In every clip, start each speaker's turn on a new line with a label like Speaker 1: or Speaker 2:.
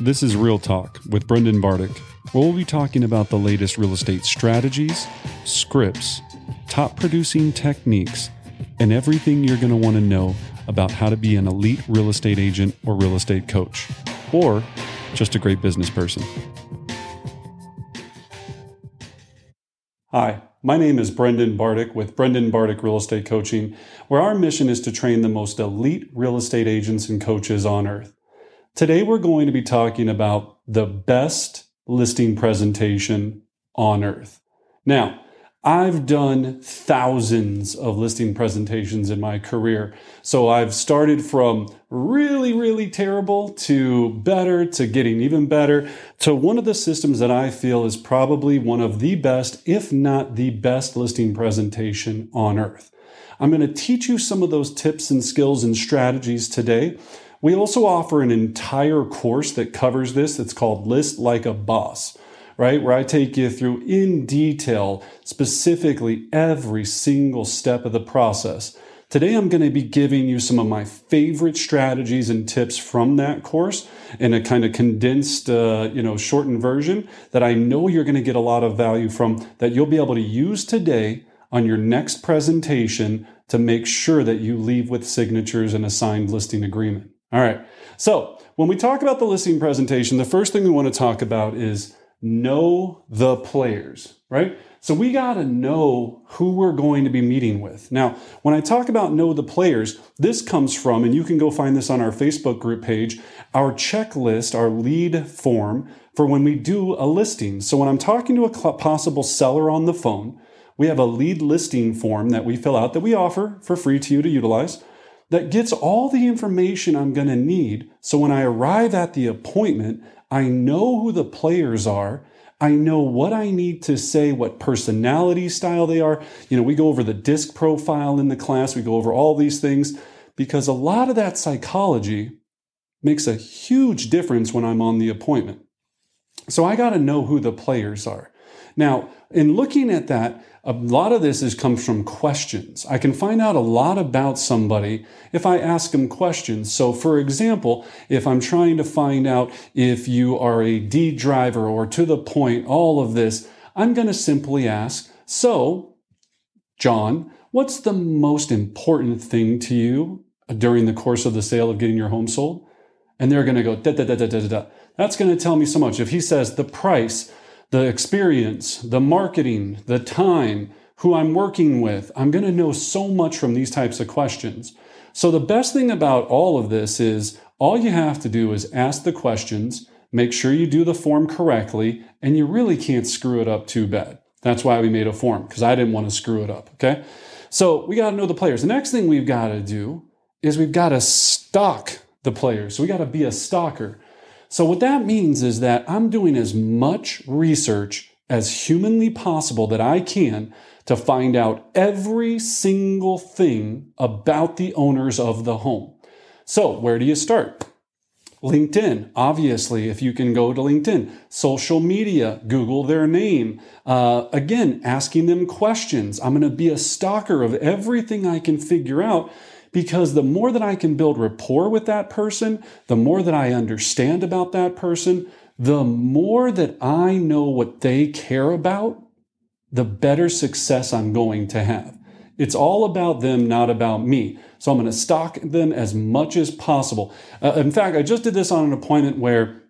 Speaker 1: This is Real Talk with Brendan Bardick, where we'll be talking about the latest real estate strategies, scripts, top producing techniques, and everything you're going to want to know about how to be an elite real estate agent or real estate coach, or just a great business person. Hi, my name is Brendan Bardick with Brendan Bardick Real Estate Coaching, where our mission is to train the most elite real estate agents and coaches on earth. Today, we're going to be talking about the best listing presentation on earth. Now, I've done thousands of listing presentations in my career. So I've started from really, really terrible to better to getting even better to one of the systems that I feel is probably one of the best, if not the best listing presentation on earth. I'm going to teach you some of those tips and skills and strategies today we also offer an entire course that covers this. It's called List Like a Boss, right? Where I take you through in detail, specifically every single step of the process. Today, I'm going to be giving you some of my favorite strategies and tips from that course in a kind of condensed, uh, you know, shortened version that I know you're going to get a lot of value from that you'll be able to use today on your next presentation to make sure that you leave with signatures and a signed listing agreement. All right. So when we talk about the listing presentation, the first thing we want to talk about is know the players, right? So we got to know who we're going to be meeting with. Now, when I talk about know the players, this comes from, and you can go find this on our Facebook group page, our checklist, our lead form for when we do a listing. So when I'm talking to a possible seller on the phone, we have a lead listing form that we fill out that we offer for free to you to utilize that gets all the information I'm going to need. So when I arrive at the appointment, I know who the players are. I know what I need to say, what personality style they are. You know, we go over the disc profile in the class, we go over all these things because a lot of that psychology makes a huge difference when I'm on the appointment. So I got to know who the players are. Now, in looking at that, a lot of this is comes from questions. I can find out a lot about somebody if I ask them questions. So for example, if I'm trying to find out if you are a D driver or to the point, all of this, I'm going to simply ask, so John, what's the most important thing to you during the course of the sale of getting your home sold? And they're going to go da da da da da da. That's going to tell me so much. If he says the price, the experience, the marketing, the time, who I'm working with. I'm going to know so much from these types of questions. So the best thing about all of this is all you have to do is ask the questions, make sure you do the form correctly, and you really can't screw it up too bad. That's why we made a form, because I didn't want to screw it up. Okay. So we got to know the players. The next thing we've got to do is we've got to stalk the players. So we got to be a stalker. So, what that means is that I'm doing as much research as humanly possible that I can to find out every single thing about the owners of the home. So, where do you start? LinkedIn, obviously, if you can go to LinkedIn, social media, Google their name. Uh, again, asking them questions. I'm going to be a stalker of everything I can figure out because the more that I can build rapport with that person, the more that I understand about that person, the more that I know what they care about, the better success I'm going to have. It's all about them, not about me. So I'm going to stalk them as much as possible. Uh, in fact, I just did this on an appointment where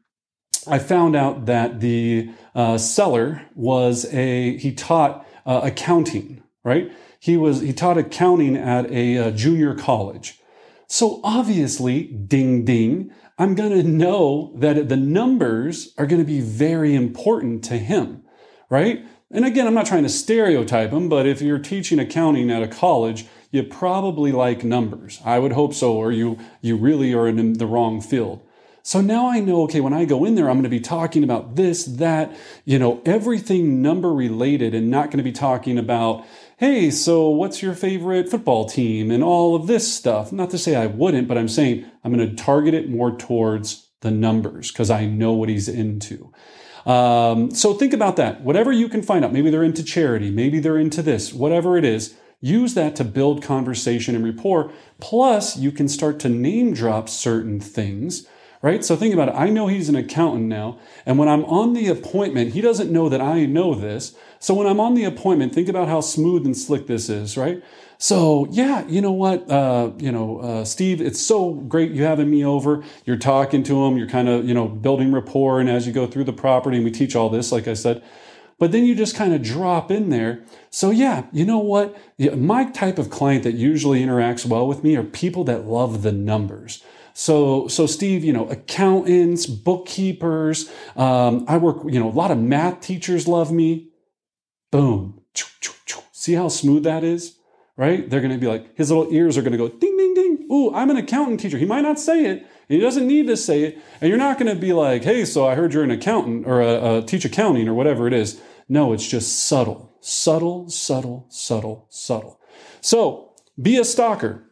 Speaker 1: I found out that the uh, seller was a, he taught uh, accounting, right? He was he taught accounting at a, a uh, junior college. So obviously, ding ding, I'm going to know that the numbers are going to be very important to him, right? And again, I'm not trying to stereotype him, but if you're teaching accounting at a college, you probably like numbers. I would hope so, or you you really are in the wrong field. So now I know, okay, when I go in there, I'm going to be talking about this, that, you know, everything number related and not going to be talking about, hey, so what's your favorite football team and all of this stuff. Not to say I wouldn't, but I'm saying I'm going to target it more towards the numbers because I know what he's into. Um, so think about that. Whatever you can find out, maybe they're into charity, maybe they're into this, whatever it is, use that to build conversation and rapport. Plus, you can start to name drop certain things right? So think about it. I know he's an accountant now. And when I'm on the appointment, he doesn't know that I know this. So when I'm on the appointment, think about how smooth and slick this is, right? So yeah, you know what, uh, you know, uh, Steve, it's so great you having me over. You're talking to him, you're kind of, you know, building rapport, and as you go through the property, and we teach all this, like I said, but then you just kind of drop in there. So yeah, you know what, my type of client that usually interacts well with me are people that love the numbers. So, so Steve, you know, accountants, bookkeepers. Um, I work, you know, a lot of math teachers love me. Boom. See how smooth that is? right? They're going to be like, his little ears are going to go ding, ding, ding. Ooh, I'm an accountant teacher. He might not say it. and He doesn't need to say it. And you're not going to be like, hey, so I heard you're an accountant or a, a teach accounting or whatever it is. No, it's just subtle, subtle, subtle, subtle, subtle. So be a stalker.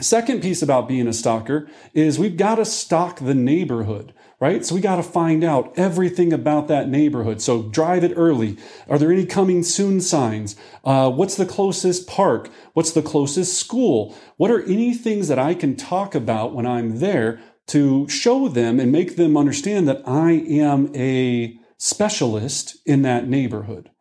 Speaker 1: Second piece about being a stalker is we've got to stalk the neighborhood right? So we got to find out everything about that neighborhood. So drive it early. Are there any coming soon signs? Uh, what's the closest park? What's the closest school? What are any things that I can talk about when I'm there to show them and make them understand that I am a specialist in that neighborhood?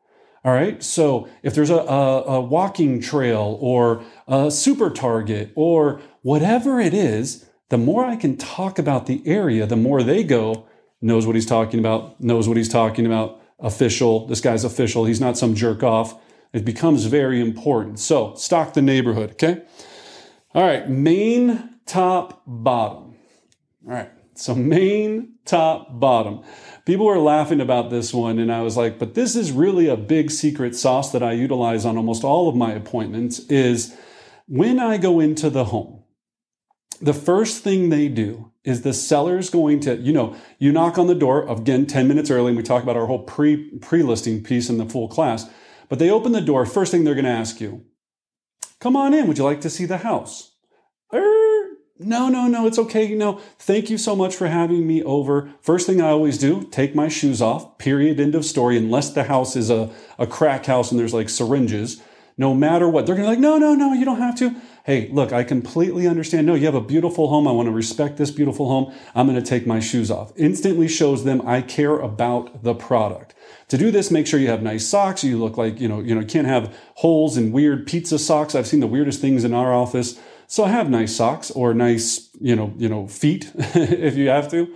Speaker 1: All right. So if there's a, a, a walking trail or a super target or whatever it is, the more I can talk about the area, the more they go, knows what he's talking about, knows what he's talking about, official, this guy's official, he's not some jerk off. It becomes very important. So, stalk the neighborhood, okay? All right, main, top, bottom. All right, so main, top, bottom. People were laughing about this one, and I was like, but this is really a big secret sauce that I utilize on almost all of my appointments is when I go into the home the first thing they do is the seller's going to, you know, you knock on the door again 10 minutes early, and we talk about our whole pre pre listing piece in the full class. But they open the door. First thing they're going to ask you, "Come on in. Would you like to see the house?" Er, no, no, no. It's okay. No, thank you so much for having me over. First thing I always do: take my shoes off. Period. End of story. Unless the house is a a crack house and there's like syringes. No matter what, they're to be like, "No, no, no. You don't have to." hey, look, I completely understand. No, you have a beautiful home. I want to respect this beautiful home. I'm to take my shoes off. Instantly shows them I care about the product. To do this, make sure you have nice socks. You look like, you know, you know, you can't have holes and weird pizza socks. I've seen the weirdest things in our office. So I have nice socks or nice, you know, you know, feet if you have to.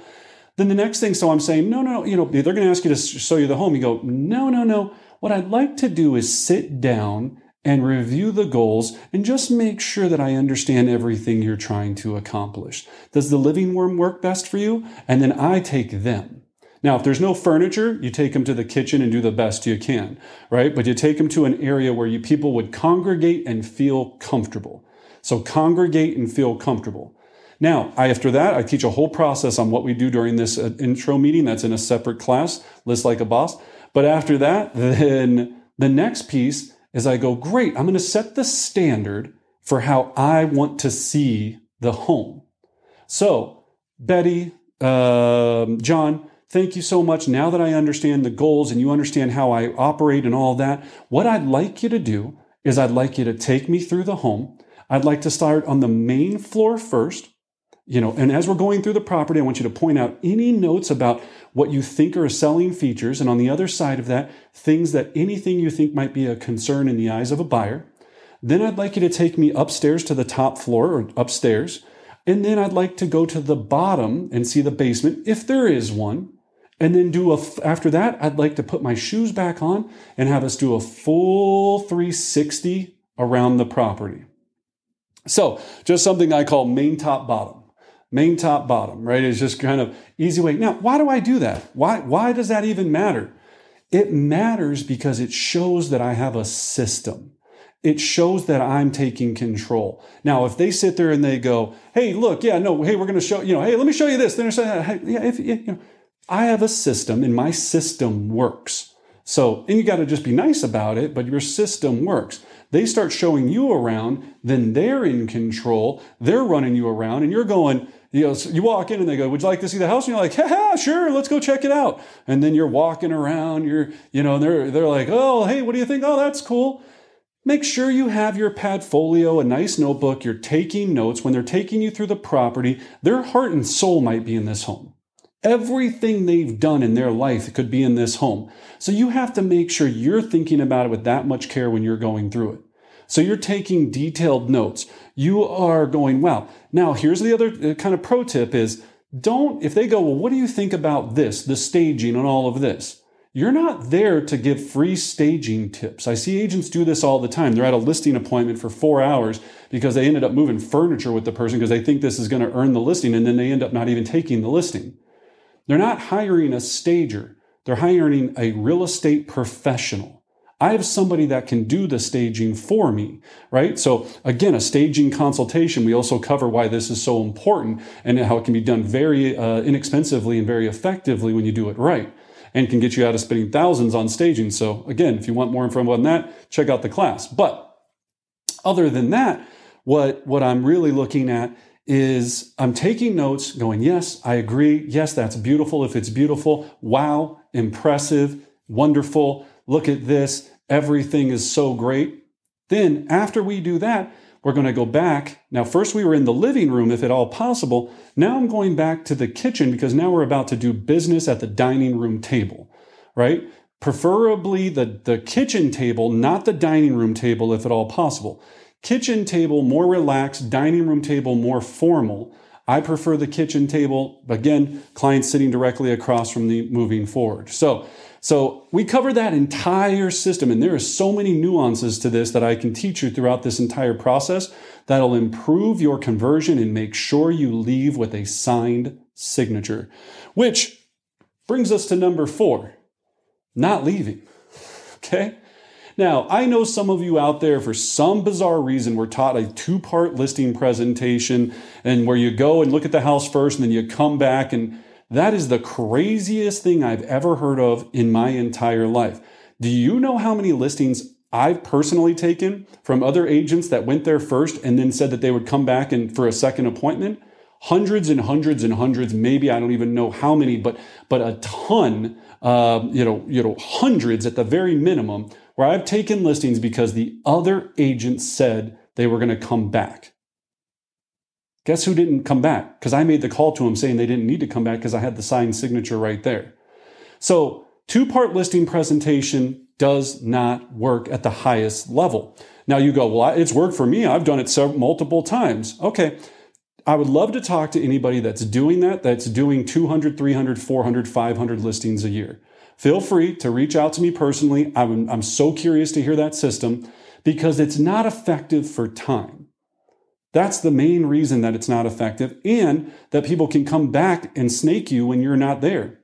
Speaker 1: Then the next thing, so I'm saying, no, no, you know, they're going to ask you to show you the home. You go, no, no, no. What I'd like to do is sit down and review the goals and just make sure that I understand everything you're trying to accomplish. Does the living room work best for you? And then I take them. Now, if there's no furniture, you take them to the kitchen and do the best you can, right? But you take them to an area where you people would congregate and feel comfortable. So congregate and feel comfortable. Now, I, after that, I teach a whole process on what we do during this uh, intro meeting. That's in a separate class, List Like a Boss. But after that, then the next piece is I go, great, I'm going to set the standard for how I want to see the home. So, Betty, uh, John, thank you so much. Now that I understand the goals and you understand how I operate and all that, what I'd like you to do is I'd like you to take me through the home. I'd like to start on the main floor first. You know and as we're going through the property i want you to point out any notes about what you think are selling features. And on the other side of that things that anything you think might be a concern in the eyes of a buyer. Then i'd like you to take me upstairs to the top floor or upstairs. And then i'd like to go to the bottom and see the basement if there is one. And then do a after that i'd like to put my shoes back on and have us do a full 360 around the property so just something i call main top bottom main top bottom, right? It's just kind of easy way. Now, why do I do that? Why, why does that even matter? It matters because it shows that I have a system. It shows that I'm taking control. Now, if they sit there and they go, "Hey, look, yeah, no, hey, we're going to show, you know, hey, let me show you this," then hey, "Yeah, if you know, I have a system, and my system works." So, and you got to just be nice about it, but your system works. They start showing you around, then they're in control. They're running you around, and you're going, you know, so you walk in and they go, "Would you like to see the house?" And you're like, "Yeah, sure, let's go check it out." And then you're walking around. You're, you know, they're they're like, "Oh, hey, what do you think? Oh, that's cool." Make sure you have your Padfolio, a nice notebook. You're taking notes. When they're taking you through the property, their heart and soul might be in this home. Everything they've done in their life could be in this home. So you have to make sure you're thinking about it with that much care when you're going through it. So you're taking detailed notes. You are going, wow. Now, here's the other uh, kind of pro tip is don't, if they go, well, what do you think about this, the staging and all of this? You're not there to give free staging tips. I see agents do this all the time. They're at a listing appointment for four hours because they ended up moving furniture with the person because they think this is going to earn the listing and then they end up not even taking the listing. They're not hiring a stager, they're hiring a real estate professional. I have somebody that can do the staging for me, right? So again, a staging consultation. We also cover why this is so important and how it can be done very uh, inexpensively and very effectively when you do it right and can get you out of spending thousands on staging. So again, if you want more info on that, check out the class. But other than that, what, what I'm really looking at is I'm taking notes, going, yes, I agree. Yes, that's beautiful. If it's beautiful, wow, impressive, wonderful. Look at this. Everything is so great. Then, after we do that, we're going to go back. Now, first we were in the living room, if at all possible. Now I'm going back to the kitchen because now we're about to do business at the dining room table, right? Preferably the, the kitchen table, not the dining room table, if at all possible. Kitchen table, more relaxed. Dining room table, more formal. I prefer the kitchen table. Again, clients sitting directly across from the moving forward. So, so we cover that entire system, and there are so many nuances to this that I can teach you throughout this entire process that'll improve your conversion and make sure you leave with a signed signature. Which brings us to number four, not leaving. Okay? Now, I know some of you out there, for some bizarre reason, were taught a two part listing presentation and where you go and look at the house first and then you come back. And that is the craziest thing I've ever heard of in my entire life. Do you know how many listings I've personally taken from other agents that went there first and then said that they would come back and for a second appointment? Hundreds and hundreds and hundreds, maybe I don't even know how many, but but a ton, uh, you know, you know, hundreds at the very minimum where I've taken listings because the other agent said they were going to come back. Guess who didn't come back? Because I made the call to them saying they didn't need to come back because I had the signed signature right there. So, two part listing presentation does not work at the highest level. Now you go, well, it's worked for me. I've done it several, multiple times. Okay. I would love to talk to anybody that's doing that, that's doing 200, 300, 400, 500 listings a year feel free to reach out to me personally. I'm, I'm so curious to hear that system because it's not effective for time. That's the main reason that it's not effective and that people can come back and snake you when you're not there.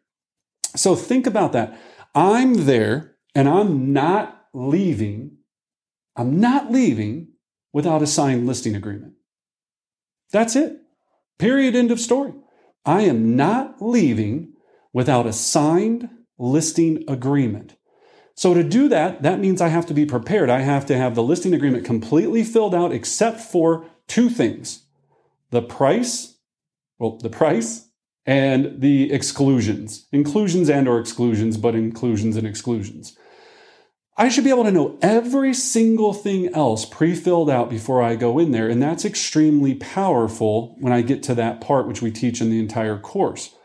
Speaker 1: So think about that. I'm there and I'm not leaving. I'm not leaving without a signed listing agreement. That's it. Period. End of story. I am not leaving without a signed listing agreement. So to do that, that means I have to be prepared. I have to have the listing agreement completely filled out except for two things. The price, well, the price and the exclusions. Inclusions and or exclusions, but inclusions and exclusions. I should be able to know every single thing else pre-filled out before I go in there, and that's extremely powerful when I get to that part which we teach in the entire course.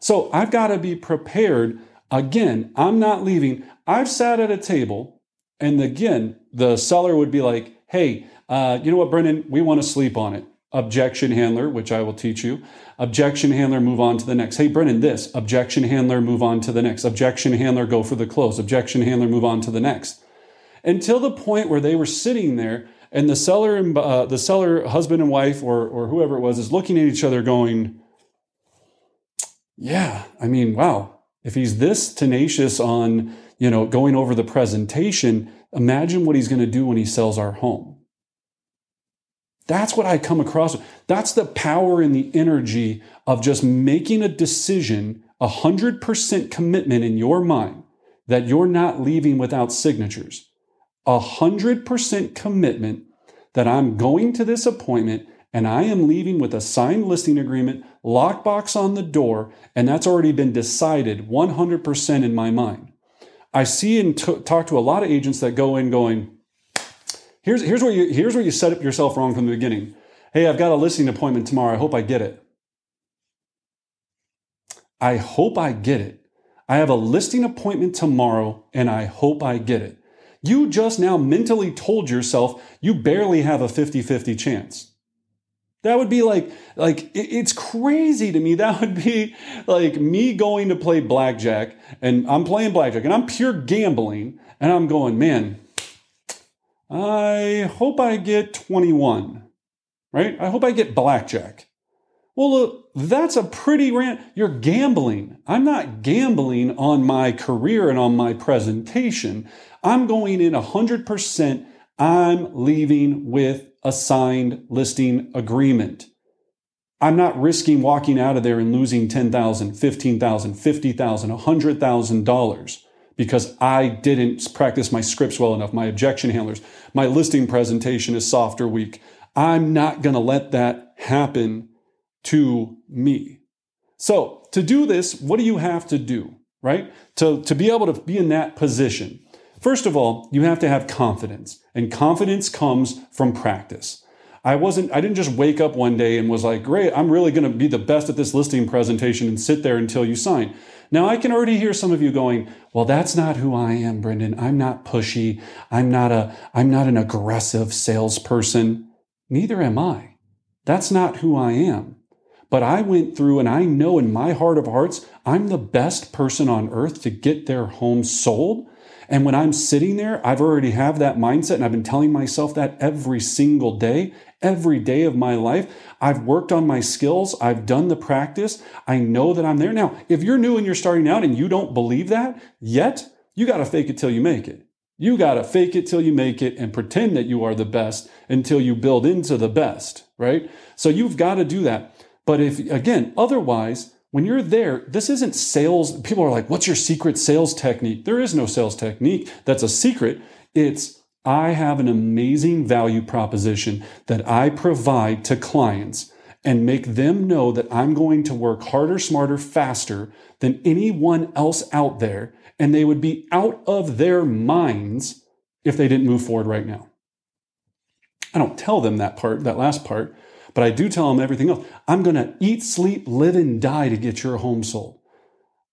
Speaker 1: So I've got to be prepared Again, I'm not leaving. I've sat at a table, and again, the seller would be like, hey, uh, you know what, Brendan, we want to sleep on it. Objection handler, which I will teach you. Objection handler, move on to the next. Hey, Brendan, this. Objection handler, move on to the next. Objection handler, go for the close. Objection handler, move on to the next. Until the point where they were sitting there and the seller and uh, the seller husband and wife or, or whoever it was is looking at each other going, yeah, I mean, wow, if he's this tenacious on, you know, going over the presentation, imagine what he's going to do when he sells our home. That's what I come across. That's the power and the energy of just making a decision, a 100% commitment in your mind that you're not leaving without signatures. A 100% commitment that I'm going to this appointment and I am leaving with a signed listing agreement, lockbox on the door, and that's already been decided 100% in my mind. I see and t- talk to a lot of agents that go in going, Here's, here's, where you, here's where you set up yourself wrong from the beginning. Hey, I've got a listing appointment tomorrow. I hope I get it. I hope I get it. I have a listing appointment tomorrow and I hope I get it. You just now mentally told yourself you barely have a 50 50 chance. That would be like, like, it's crazy to me. That would be like me going to play blackjack and I'm playing blackjack and I'm pure gambling and I'm going, man, I hope I get 21, right? I hope I get blackjack. Well, look, that's a pretty rant. You're gambling. I'm not gambling on my career and on my presentation. I'm going in 100%. I'm leaving with a signed listing agreement. I'm not risking walking out of there and losing $10,000, $15,000, $50,000, $100,000 because I didn't practice my scripts well enough, my objection handlers, my listing presentation is soft or weak. I'm not going to let that happen to me. So to do this, what do you have to do, right? To, to be able to be in that position. First of all, you have to have confidence and confidence comes from practice. I wasn't, I didn't just wake up one day and was like, great, I'm really going to be the best at this listing presentation and sit there until you sign. Now I can already hear some of you going, well, that's not who I am, Brendan. I'm not pushy. I'm not a, I'm not an aggressive salesperson. Neither am I. That's not who I am. But I went through and I know in my heart of hearts, I'm the best person on earth to get their home sold. And when I'm sitting there, I've already have that mindset and I've been telling myself that every single day, every day of my life. I've worked on my skills. I've done the practice. I know that I'm there. Now, if you're new and you're starting out and you don't believe that yet, you got to fake it till you make it. You got to fake it till you make it and pretend that you are the best until you build into the best, right? So you've got to do that. But if, again, otherwise, when you're there, this isn't sales. People are like, what's your secret sales technique? There is no sales technique. That's a secret. It's, I have an amazing value proposition that I provide to clients and make them know that I'm going to work harder, smarter, faster than anyone else out there. And they would be out of their minds if they didn't move forward right now. I don't tell them that part, that last part, but I do tell them everything else. I'm going to eat, sleep, live, and die to get your home sold.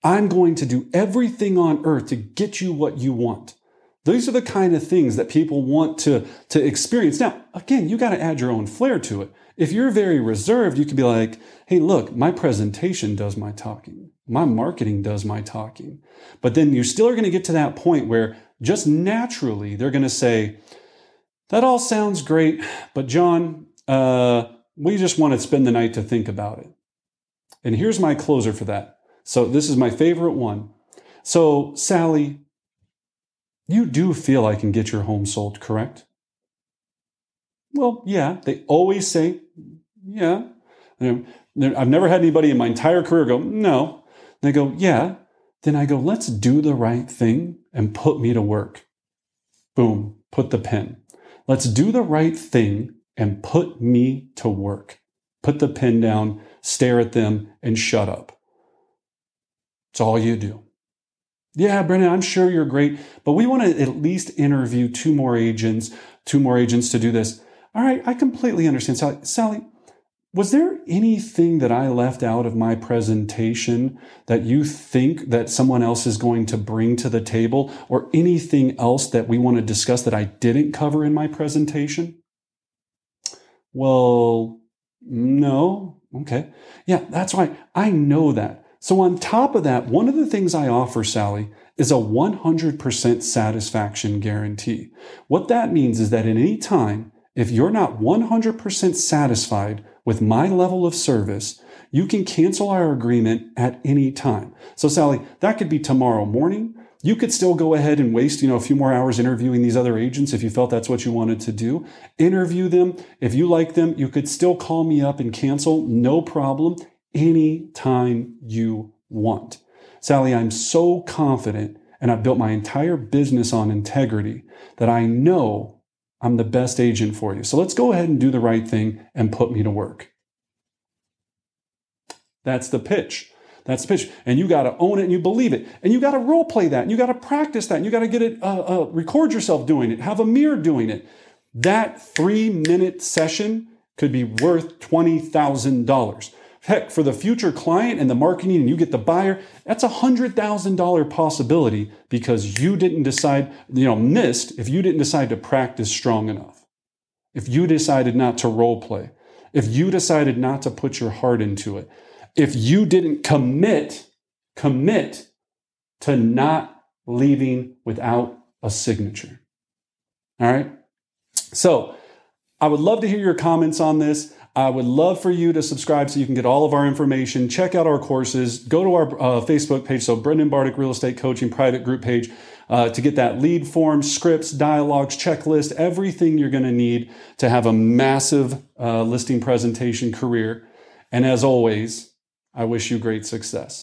Speaker 1: I'm going to do everything on earth to get you what you want. These are the kind of things that people want to, to experience. Now, again, you got to add your own flair to it. If you're very reserved, you could be like, hey, look, my presentation does my talking. My marketing does my talking. But then you still are going to get to that point where just naturally they're going to say, that all sounds great, but John, uh, we just want to spend the night to think about it. And here's my closer for that. So this is my favorite one. So, Sally, you do feel I can get your home sold, correct? Well, yeah. They always say, yeah. I've never had anybody in my entire career go, no. They go, yeah. Then I go, let's do the right thing and put me to work. Boom, put the pen. Let's do the right thing and put me to work. Put the pen down, stare at them, and shut up. It's all you do. Yeah, Brendan, I'm sure you're great, but we want to at least interview two more agents, two more agents to do this. All right, I completely understand. Sally, Sally, was there anything that I left out of my presentation that you think that someone else is going to bring to the table or anything else that we want to discuss that I didn't cover in my presentation? Well, no. Okay. Yeah, that's right. I know that. So, on top of that, one of the things I offer, Sally, is a 100% satisfaction guarantee. What that means is that at any time, if you're not 100% satisfied with my level of service, you can cancel our agreement at any time. So, Sally, that could be tomorrow morning. You could still go ahead and waste, you know, a few more hours interviewing these other agents if you felt that's what you wanted to do. Interview them. If you like them, you could still call me up and cancel. No problem. Anytime you want. Sally, I'm so confident and I've built my entire business on integrity that I know I'm the best agent for you. So let's go ahead and do the right thing and put me to work. That's the pitch. That's the pitch. And you got to own it and you believe it. And you got to role play that. And you got to practice that. And you got to get it, uh, uh, record yourself doing it, have a mirror doing it. That three minute session could be worth $20,000. Heck, for the future client and the marketing, and you get the buyer, that's a $100,000 possibility because you didn't decide, you know, missed if you didn't decide to practice strong enough. If you decided not to role play, if you decided not to put your heart into it, if you didn't commit, commit to not leaving without a signature. All right. So I would love to hear your comments on this. I would love for you to subscribe so you can get all of our information. Check out our courses. Go to our uh, Facebook page, so Brendan Bardick Real Estate Coaching private group page, uh, to get that lead form, scripts, dialogues, checklist, everything you're going to need to have a massive uh, listing presentation career. And as always, I wish you great success.